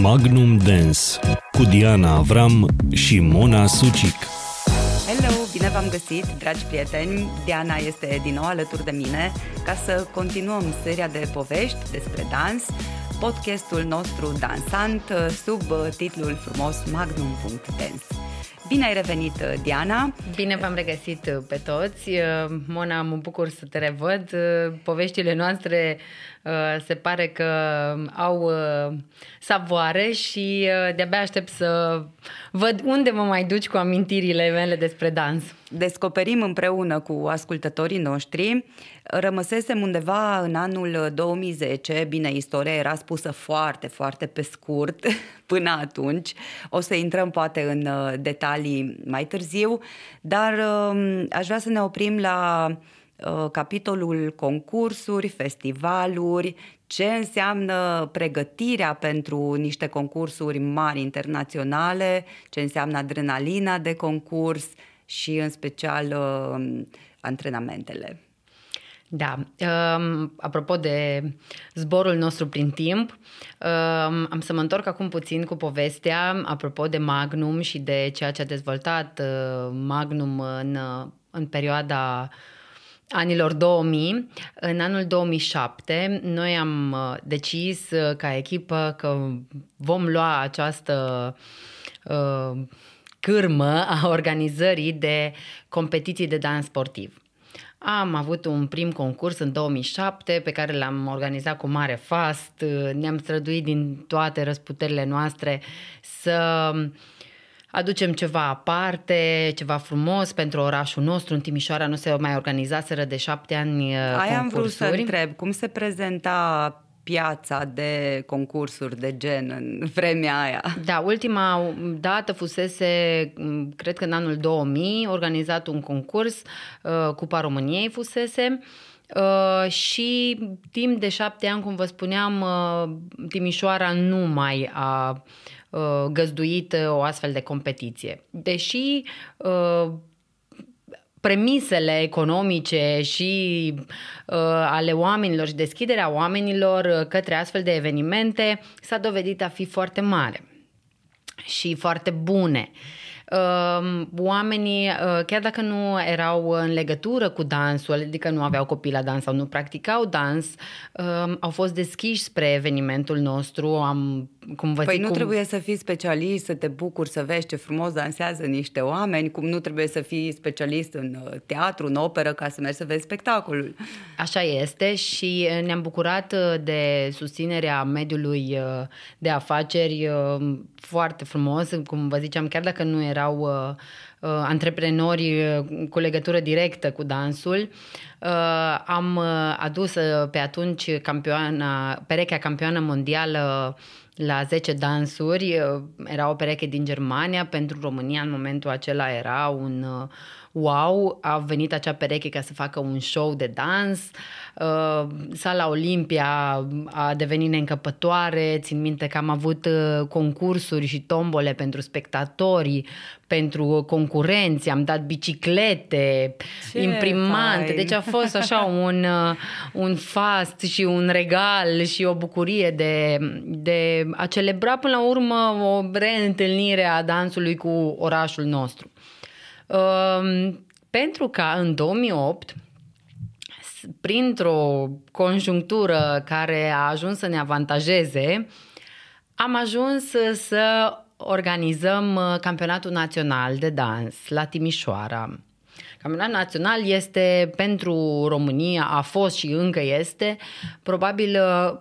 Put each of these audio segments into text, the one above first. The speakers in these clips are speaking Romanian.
Magnum Dance cu Diana Avram și Mona Sucic. Hello, bine v-am găsit, dragi prieteni! Diana este din nou alături de mine ca să continuăm seria de povești despre dans, podcastul nostru dansant sub titlul frumos Magnum.dance. Bine ai revenit, Diana! Bine v-am regăsit pe toți! Mona, mă bucur să te revăd. Poveștile noastre Uh, se pare că au uh, savoare și uh, de-abia aștept să văd unde mă mai duci cu amintirile mele despre dans. Descoperim împreună cu ascultătorii noștri. Rămăsesem undeva în anul 2010, bine, istoria era spusă foarte, foarte pe scurt până atunci. O să intrăm poate în detalii mai târziu, dar um, aș vrea să ne oprim la Uh, capitolul concursuri, festivaluri, ce înseamnă pregătirea pentru niște concursuri mari internaționale, ce înseamnă adrenalina de concurs și în special uh, antrenamentele. Da, um, apropo de zborul nostru prin timp, um, am să mă întorc acum puțin cu povestea apropo de Magnum și de ceea ce a dezvoltat uh, Magnum în, în perioada uh, anilor 2000. În anul 2007 noi am uh, decis uh, ca echipă că vom lua această uh, cârmă a organizării de competiții de dans sportiv. Am avut un prim concurs în 2007 pe care l-am organizat cu mare fast. Ne-am străduit din toate răsputerile noastre să uh, aducem ceva aparte, ceva frumos pentru orașul nostru. În Timișoara nu se mai organizaseră de șapte ani uh, Aia am vrut să întreb, cum se prezenta piața de concursuri de gen în vremea aia. Da, ultima dată fusese, mm, cred că în anul 2000, organizat un concurs, uh, Cupa României fusese, Uh, și timp de șapte ani, cum vă spuneam, uh, Timișoara nu mai a uh, găzduit o astfel de competiție. Deși uh, premisele economice și uh, ale oamenilor și deschiderea oamenilor către astfel de evenimente s-a dovedit a fi foarte mare și foarte bune. Uh, oamenii, uh, chiar dacă nu erau în legătură cu dansul, adică nu aveau copii la dans sau nu practicau dans, um, au fost deschiși spre evenimentul nostru. Am, cum vă păi zic, nu cum... trebuie să fii specialist, să te bucuri, să vezi ce frumos dansează niște oameni, cum nu trebuie să fii specialist în uh, teatru, în operă, ca să mergi să vezi spectacolul. Așa este și uh, ne-am bucurat de susținerea mediului de afaceri foarte frumos, cum vă ziceam, chiar dacă nu erau uh, uh, antreprenori uh, cu legătură directă cu dansul. Uh, am uh, adus uh, pe atunci campioana, perechea campioană mondială la 10 dansuri. Era o pereche din Germania. Pentru România în momentul acela era un wow, a venit acea pereche ca să facă un show de dans. Uh, sala Olimpia a devenit neîncăpătoare. Țin minte că am avut uh, concursuri și tombole pentru spectatori, pentru concurenți, am dat biciclete, Ce imprimante. Fain. Deci a fost așa un, uh, un fast și un regal și o bucurie de, de a celebra până la urmă o reîntâlnire a dansului cu orașul nostru. Ehm, pentru că în 2008, printr-o conjunctură care a ajuns să ne avantajeze, am ajuns să organizăm uh, campionatul național de dans la Timișoara. Campionatul național este pentru România, a fost și încă este, probabil, uh,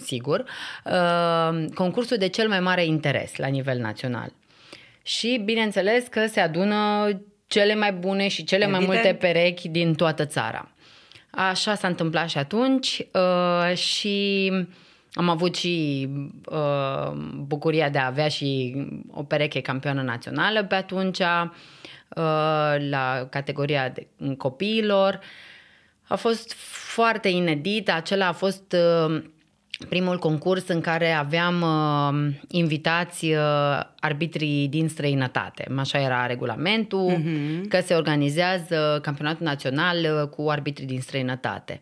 sigur, uh, concursul de cel mai mare interes la nivel național. Și bineînțeles că se adună cele mai bune și cele Evident. mai multe perechi din toată țara. Așa s-a întâmplat și atunci uh, și am avut și uh, bucuria de a avea și o pereche campioană națională pe atunci uh, la categoria de copiilor. A fost foarte inedit, acela a fost uh, primul concurs în care aveam uh, invitați uh, arbitrii din străinătate. Așa era regulamentul, uh-huh. că se organizează campionatul național uh, cu arbitrii din străinătate.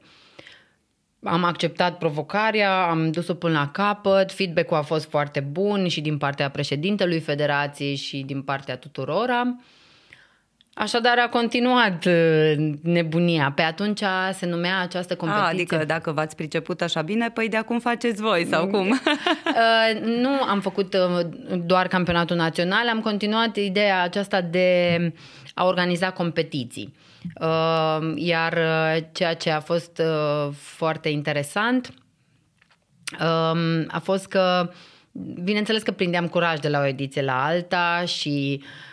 am acceptat provocarea, am dus-o până la capăt, feedback-ul a fost foarte bun și din partea președintelui federației și din partea tuturora. Așadar a continuat uh, nebunia. Pe atunci se numea această competiție. A, adică dacă v-ați priceput așa bine, păi de acum faceți voi sau cum? Uh, nu am făcut uh, doar campionatul național, am continuat ideea aceasta de a organiza competiții. Iar ceea ce a fost foarte interesant um, a fost că, bineînțeles că prindeam curaj de la o ediție la alta și uh, Ehm,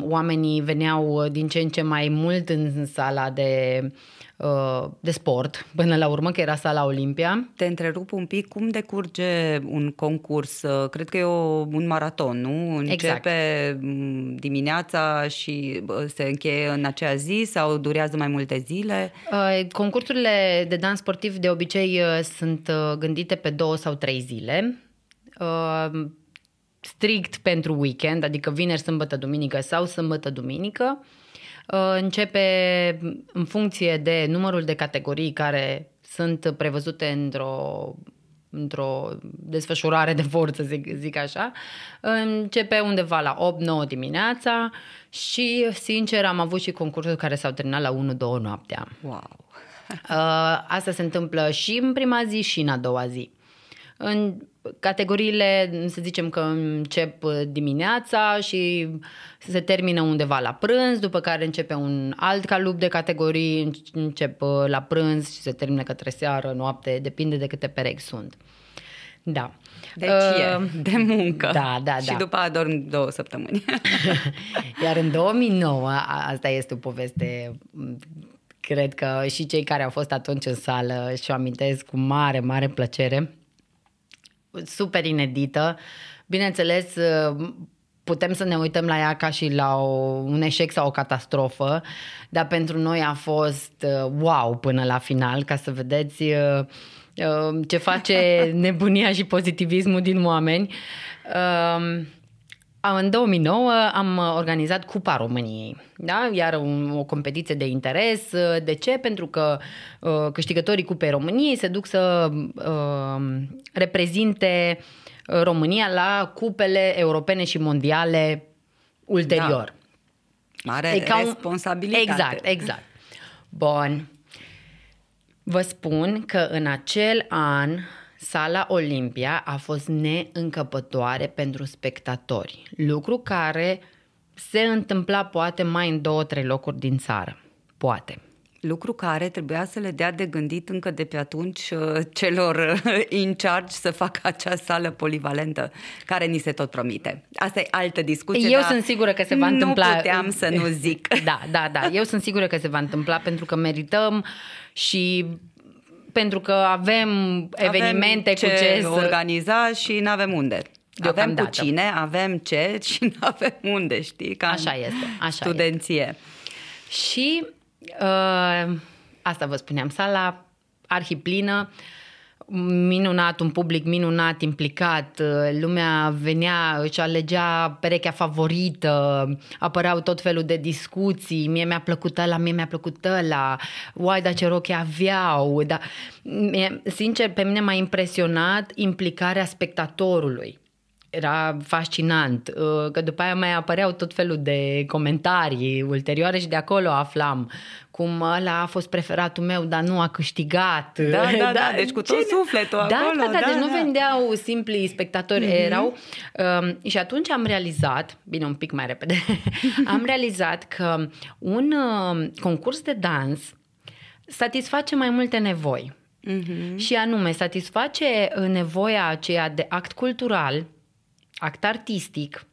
oamenii veneau din ce în ce mai mult în sala de, uh, de sport, până la urmă, că era sala Olimpia. Te întrerup un pic, cum decurge un concurs? Uh, cred că e o, un maraton, nu? Începe exact. dimineața și se încheie în acea zi sau durează mai multe zile? Uh, concursurile de dans sportiv de obicei sunt gândite pe două sau trei zile strict pentru weekend, adică vineri, sâmbătă, duminică sau sâmbătă, duminică. Uh, începe în funcție de numărul de categorii care sunt prevăzute într-o într-o desfășurare de forță, zic, zic așa, începe undeva la 8-9 dimineața și, sincer, am avut și concursuri care s-au terminat la 1-2 noaptea. Wow! Uh, asta se întâmplă și în prima zi și în a doua zi. În categoriile, să zicem că încep dimineața și se termină undeva la prânz, după care începe un alt calup de categorii, încep la prânz și se termină către seară, noapte, depinde de câte perechi sunt. Da. Deci uh, e de muncă. Da, da, da. Și după aia dorm două săptămâni. Iar în 2009, asta este o poveste cred că și cei care au fost atunci în sală și-o amintesc cu mare, mare plăcere super inedită. Bineînțeles, putem să ne uităm la ea ca și la o, un eșec sau o catastrofă, dar pentru noi a fost uh, wow până la final, ca să vedeți uh, uh, ce face nebunia și pozitivismul din oameni. Um, în 2009 am organizat Cupa României, da? iar un, o competiție de interes. De ce? Pentru că uh, câștigătorii Cupei României se duc să uh, reprezinte România la cupele europene și mondiale ulterior. Da. Mare e ca responsabilitate. Un... Exact, exact. Bun. Vă spun că în acel an Sala Olimpia a fost neîncăpătoare pentru spectatori, lucru care se întâmpla poate mai în două, trei locuri din țară. Poate. Lucru care trebuia să le dea de gândit încă de pe atunci uh, celor uh, in charge să facă acea sală polivalentă care ni se tot promite. Asta e altă discuție. Eu sunt sigură că se va întâmpla. Nu puteam să nu zic. Da, da, da. Eu sunt sigură că se va întâmpla pentru că merităm și pentru că avem evenimente avem cu ce să... organiza și nu avem unde. Avem cu cine, avem ce și nu avem unde, știi? Ca așa este, așa studenție. Este. Și uh, asta vă spuneam, sala arhiplină, uh, minunat, un public minunat, implicat, lumea venea, își alegea perechea favorită, apăreau tot felul de discuții, mie mi-a plăcut ăla, mie mi-a plăcut ăla, uai, dar ce roche aveau, dar, sincer, pe mine m-a impresionat implicarea spectatorului era fascinant, uh, că după aia mai apăreau tot felul de comentarii ulterioare și de acolo aflam cum ăla a fost preferatul meu, dar nu a câștigat. Da, da, da, da deci cu tot cine? sufletul da, acolo. Da, da, da, deci da. nu vendeau simpli spectatori, mm-hmm. erau. Um, și atunci am realizat, bine, un pic mai repede, am realizat că un uh, concurs de dans satisface mai multe nevoi. Mm-hmm. Și anume, satisface nevoia aceea de act cultural, act artistic,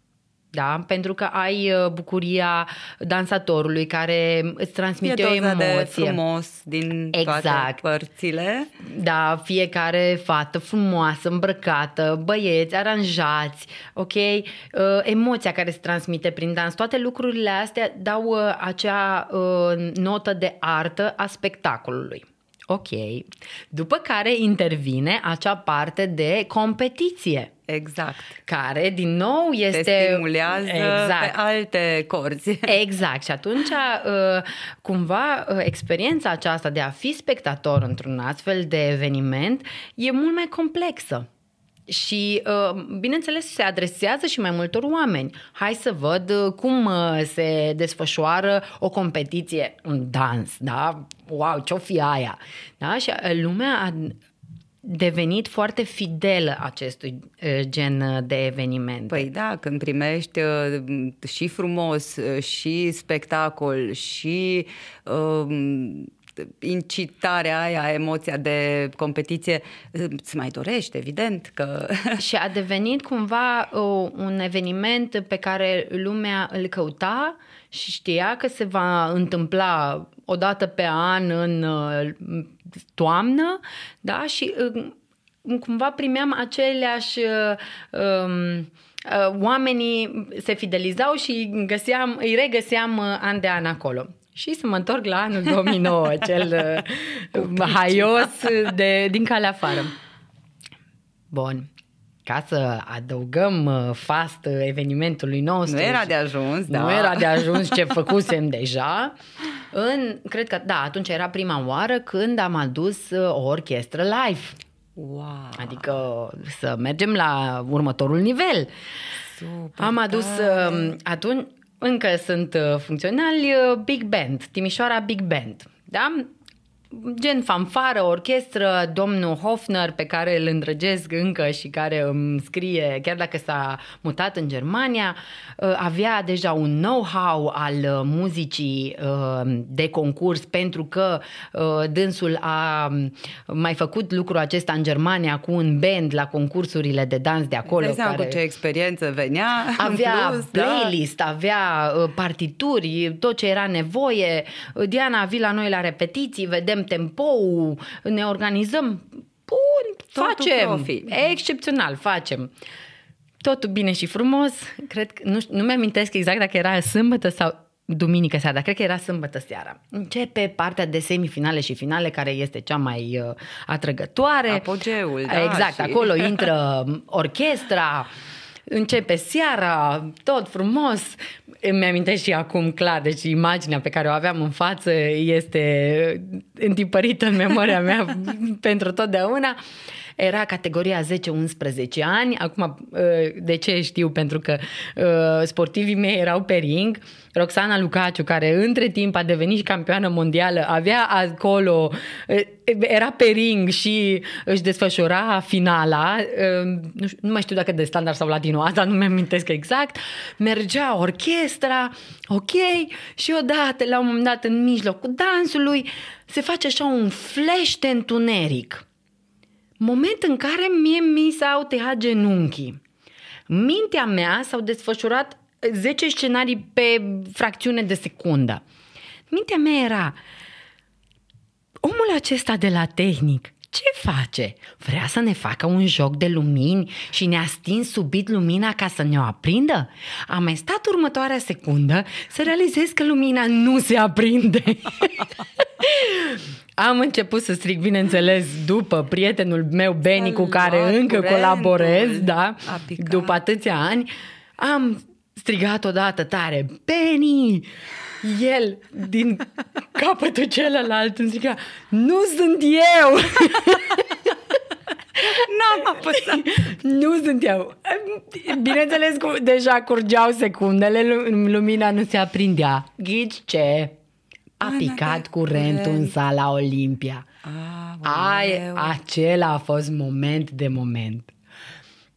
da? Pentru că ai uh, bucuria dansatorului care îți transmite e o emoție. de frumos din exact. toate părțile. Da, fiecare fată frumoasă, îmbrăcată, băieți, aranjați, ok? Uh, emoția care se transmite prin dans, toate lucrurile astea dau uh, acea uh, notă de artă a spectacolului. Ok. După care intervine acea parte de competiție. Exact. Care, din nou, este... Te stimulează exact. pe alte corzi. Exact. Și atunci, uh, cumva, uh, experiența aceasta de a fi spectator într-un astfel de eveniment e mult mai complexă. Și, uh, bineînțeles, se adresează și mai multor oameni. Hai să văd cum se desfășoară o competiție, un dans, da? Wow, ce-o fi aia! Da? Și lumea a devenit foarte fidelă acestui gen de eveniment. Păi da, când primești și frumos, și spectacol, și uh, incitarea aia, emoția de competiție, îți mai dorește, evident că... Și a devenit cumva uh, un eveniment pe care lumea îl căuta și știa că se va întâmpla o dată pe an în uh, toamnă, da, și uh, cumva primeam aceleași uh, um, oamenii se fidelizau și găseam, îi regăseam an de an acolo. Și să mă întorc la anul 2009, cel haios de, din calea afară. Bun ca să adăugăm uh, fast evenimentului nostru. Nu era de ajuns, da. Nu era de ajuns ce făcusem deja. În, cred că, da, atunci era prima oară când am adus uh, o orchestră live. Wow. Adică să mergem la următorul nivel. Super am adus um, atunci încă sunt uh, funcționali Big Band, Timișoara Big Band. Da? Gen fanfară, orchestră, domnul Hofner, pe care îl îndrăgesc încă și care îmi scrie, chiar dacă s-a mutat în Germania, uh, avea deja un know-how al uh, muzicii uh, de concurs pentru că dânsul a um, mai făcut lucrul acesta în Germania cu un band la concursurile de dans de acolo. Dai care cu ce experiență venea. Avea plus, da. playlist, da. avea partituri, tot ce era nevoie. Diana a vii la noi la repetiții, vedem vedem tempo ne organizăm. Bun, Totul facem. Profi. Excepțional, facem. Totul bine și frumos. Cred că, nu, nu mi-amintesc exact dacă era sâmbătă sau duminică seara, dar cred că era sâmbătă seara. Începe partea de semifinale și finale, care este cea mai uh, atrăgătoare. Apogeul, da. Exact, și... acolo intră orchestra, începe seara, tot frumos, îmi amintesc și acum clar, deci imaginea pe care o aveam în față este întipărită în memoria mea pentru totdeauna. Era categoria 10-11 ani, acum uh, de ce știu? Pentru că uh, sportivii mei erau pe ring, Roxana Lucaciu, care între timp a devenit și campioană mondială, avea acolo, uh, era pe ring și își desfășura finala, nu, știu, nu mai știu dacă de standard sau latino, asta nu mi-am exact, mergea orchestra, ok, și odată, la un moment dat, în mijlocul dansului, se face așa un flash de întuneric moment în care mie mi s-au tăiat genunchii. Mintea mea s-au desfășurat 10 scenarii pe fracțiune de secundă. Mintea mea era, omul acesta de la tehnic, ce face? Vrea să ne facă un joc de lumini și ne-a stins subit lumina ca să ne o aprindă? Am mai stat următoarea secundă să realizez că lumina nu se aprinde. Am început să strig, bineînțeles, după prietenul meu Beni, cu care încă colaborez, da, după atâția ani. Am strigat odată tare, Beni! El, din capătul celălalt, îmi striga, nu sunt eu! N-am apăsat. nu sunt eu. Bineînțeles, deja curgeau secundele, lumina nu se aprindea. Ghici ce? A picat curentul în sala Olimpia. Ah, Ai, acela a fost moment de moment.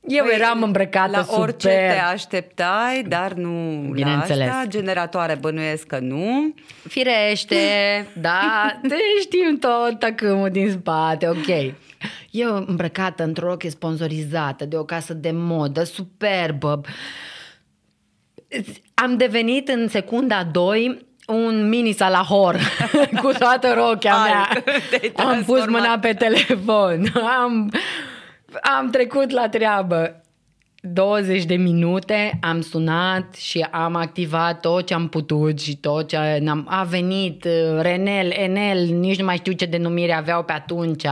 Eu păi, eram îmbrăcată la super. orice te așteptai, dar nu Bineînțeles. la asta. Generatoare bănuiesc că nu. Firește, da, te știm tot tăcâmul din spate, ok. Eu îmbrăcată într-o roche sponsorizată de o casă de modă superbă. Am devenit în secunda 2 un mini salahor cu toată rochea mea. Am pus mâna pe telefon. Am, am trecut la treabă. 20 de minute am sunat și am activat tot ce am putut și tot ce am a venit uh, Renel, Enel, nici nu mai știu ce denumire aveau pe atunci,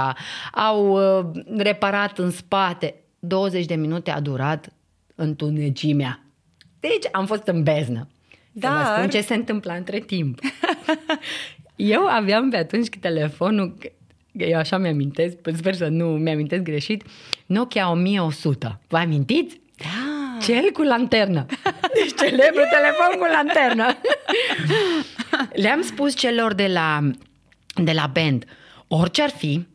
au uh, reparat în spate. 20 de minute a durat întunecimea. Deci am fost în beznă. Dar... Să vă spun ce se întâmpla între timp. Eu aveam pe atunci telefonul, eu așa mi-amintesc, sper să nu mi-amintesc greșit, Nokia 1100. Vă amintiți? Da. Cel cu lanternă. Deci celebru telefon cu lanternă. Le-am spus celor de la, de la band, orice ar fi,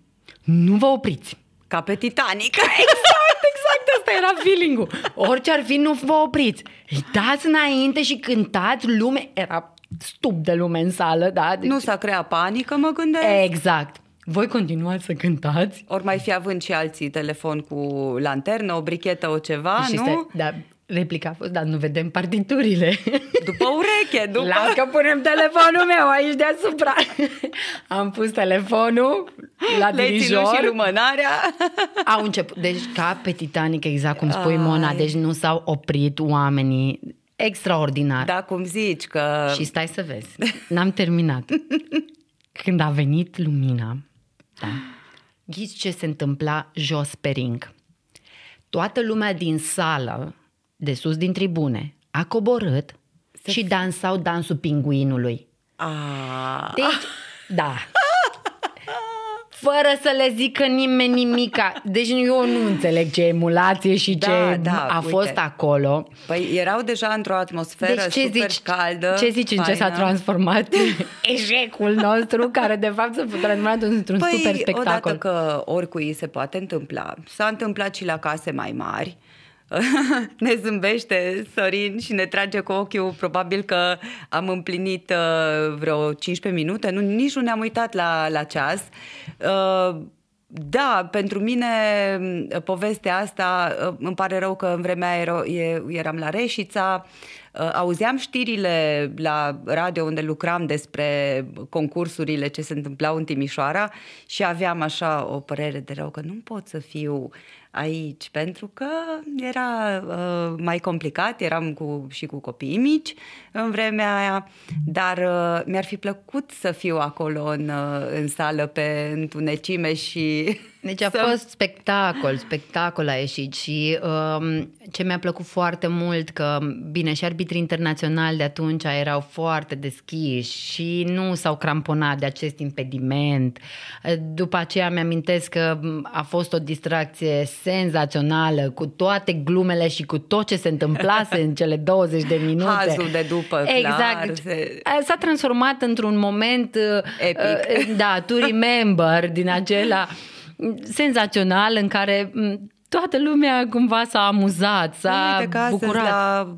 nu vă opriți. Ca pe Titanic. Exact, exact, asta era feeling-ul. Orice ar fi, nu vă opriți. Îi dați înainte și cântați, lume, era stup de lume în sală, da? Deci... Nu s-a creat panică, mă gândesc. Exact. Voi continuați să cântați? Ori mai fi având și alții telefon cu lanternă, o brichetă, o ceva, și nu? Stai, da, replica a fost, dar nu vedem partiturile. După ureche, după... Las că punem telefonul meu aici deasupra. Am pus telefonul la Le dirijor. și lumânarea. Au început. Deci ca pe Titanic, exact cum spui Ai. Mona, deci nu s-au oprit oamenii. Extraordinar. Da, cum zici că... Și stai să vezi. N-am terminat. Când a venit lumina, da, ghiți ce se întâmpla jos pe ring. Toată lumea din sală de sus din tribune, a coborât Se și dansau dansul pinguinului. Ah. Deci, da. Fără să le zică nimeni nimica. Deci eu nu înțeleg ce emulație și da, ce da, a uite. fost acolo. Păi erau deja într-o atmosferă deci ce super zici, caldă. Ce zici faină. în ce s-a transformat eșecul nostru, care de fapt s-a transformat într-un păi, super spectacol? odată că oricui se poate întâmpla. S-a întâmplat și la case mai mari ne zâmbește Sorin și ne trage cu ochiul. Probabil că am împlinit uh, vreo 15 minute, nu, nici nu ne-am uitat la, la ceas. Uh, da, pentru mine uh, povestea asta, uh, îmi pare rău că în vremea aia eram la Reșița, uh, auzeam știrile la radio unde lucram despre concursurile ce se întâmplau în Timișoara și aveam așa o părere de rău că nu pot să fiu aici, pentru că era uh, mai complicat, eram cu, și cu copiii mici în vremea aia, dar uh, mi-ar fi plăcut să fiu acolo în, uh, în sală pe întunecime și deci a să... fost spectacol, spectacol a ieșit și um, ce mi-a plăcut foarte mult că, bine, și arbitrii internaționali de atunci erau foarte deschiși și nu s-au cramponat de acest impediment. După aceea mi-amintesc că a fost o distracție senzațională cu toate glumele și cu tot ce se întâmplase în cele 20 de minute. Hazul de după, Exact. Clar, se... S-a transformat într-un moment Epic. Uh, da, to remember din acela senzațional în care toată lumea cumva s-a amuzat, s-a Uite că bucurat. la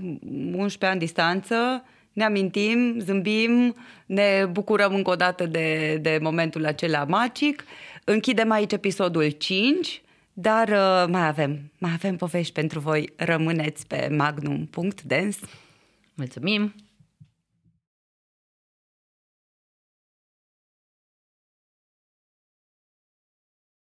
11 ani distanță ne amintim, zâmbim, ne bucurăm încă o dată de, de momentul acela magic. Închidem aici episodul 5, dar uh, mai avem, mai avem povești pentru voi. Rămâneți pe magnum.dance. Mulțumim!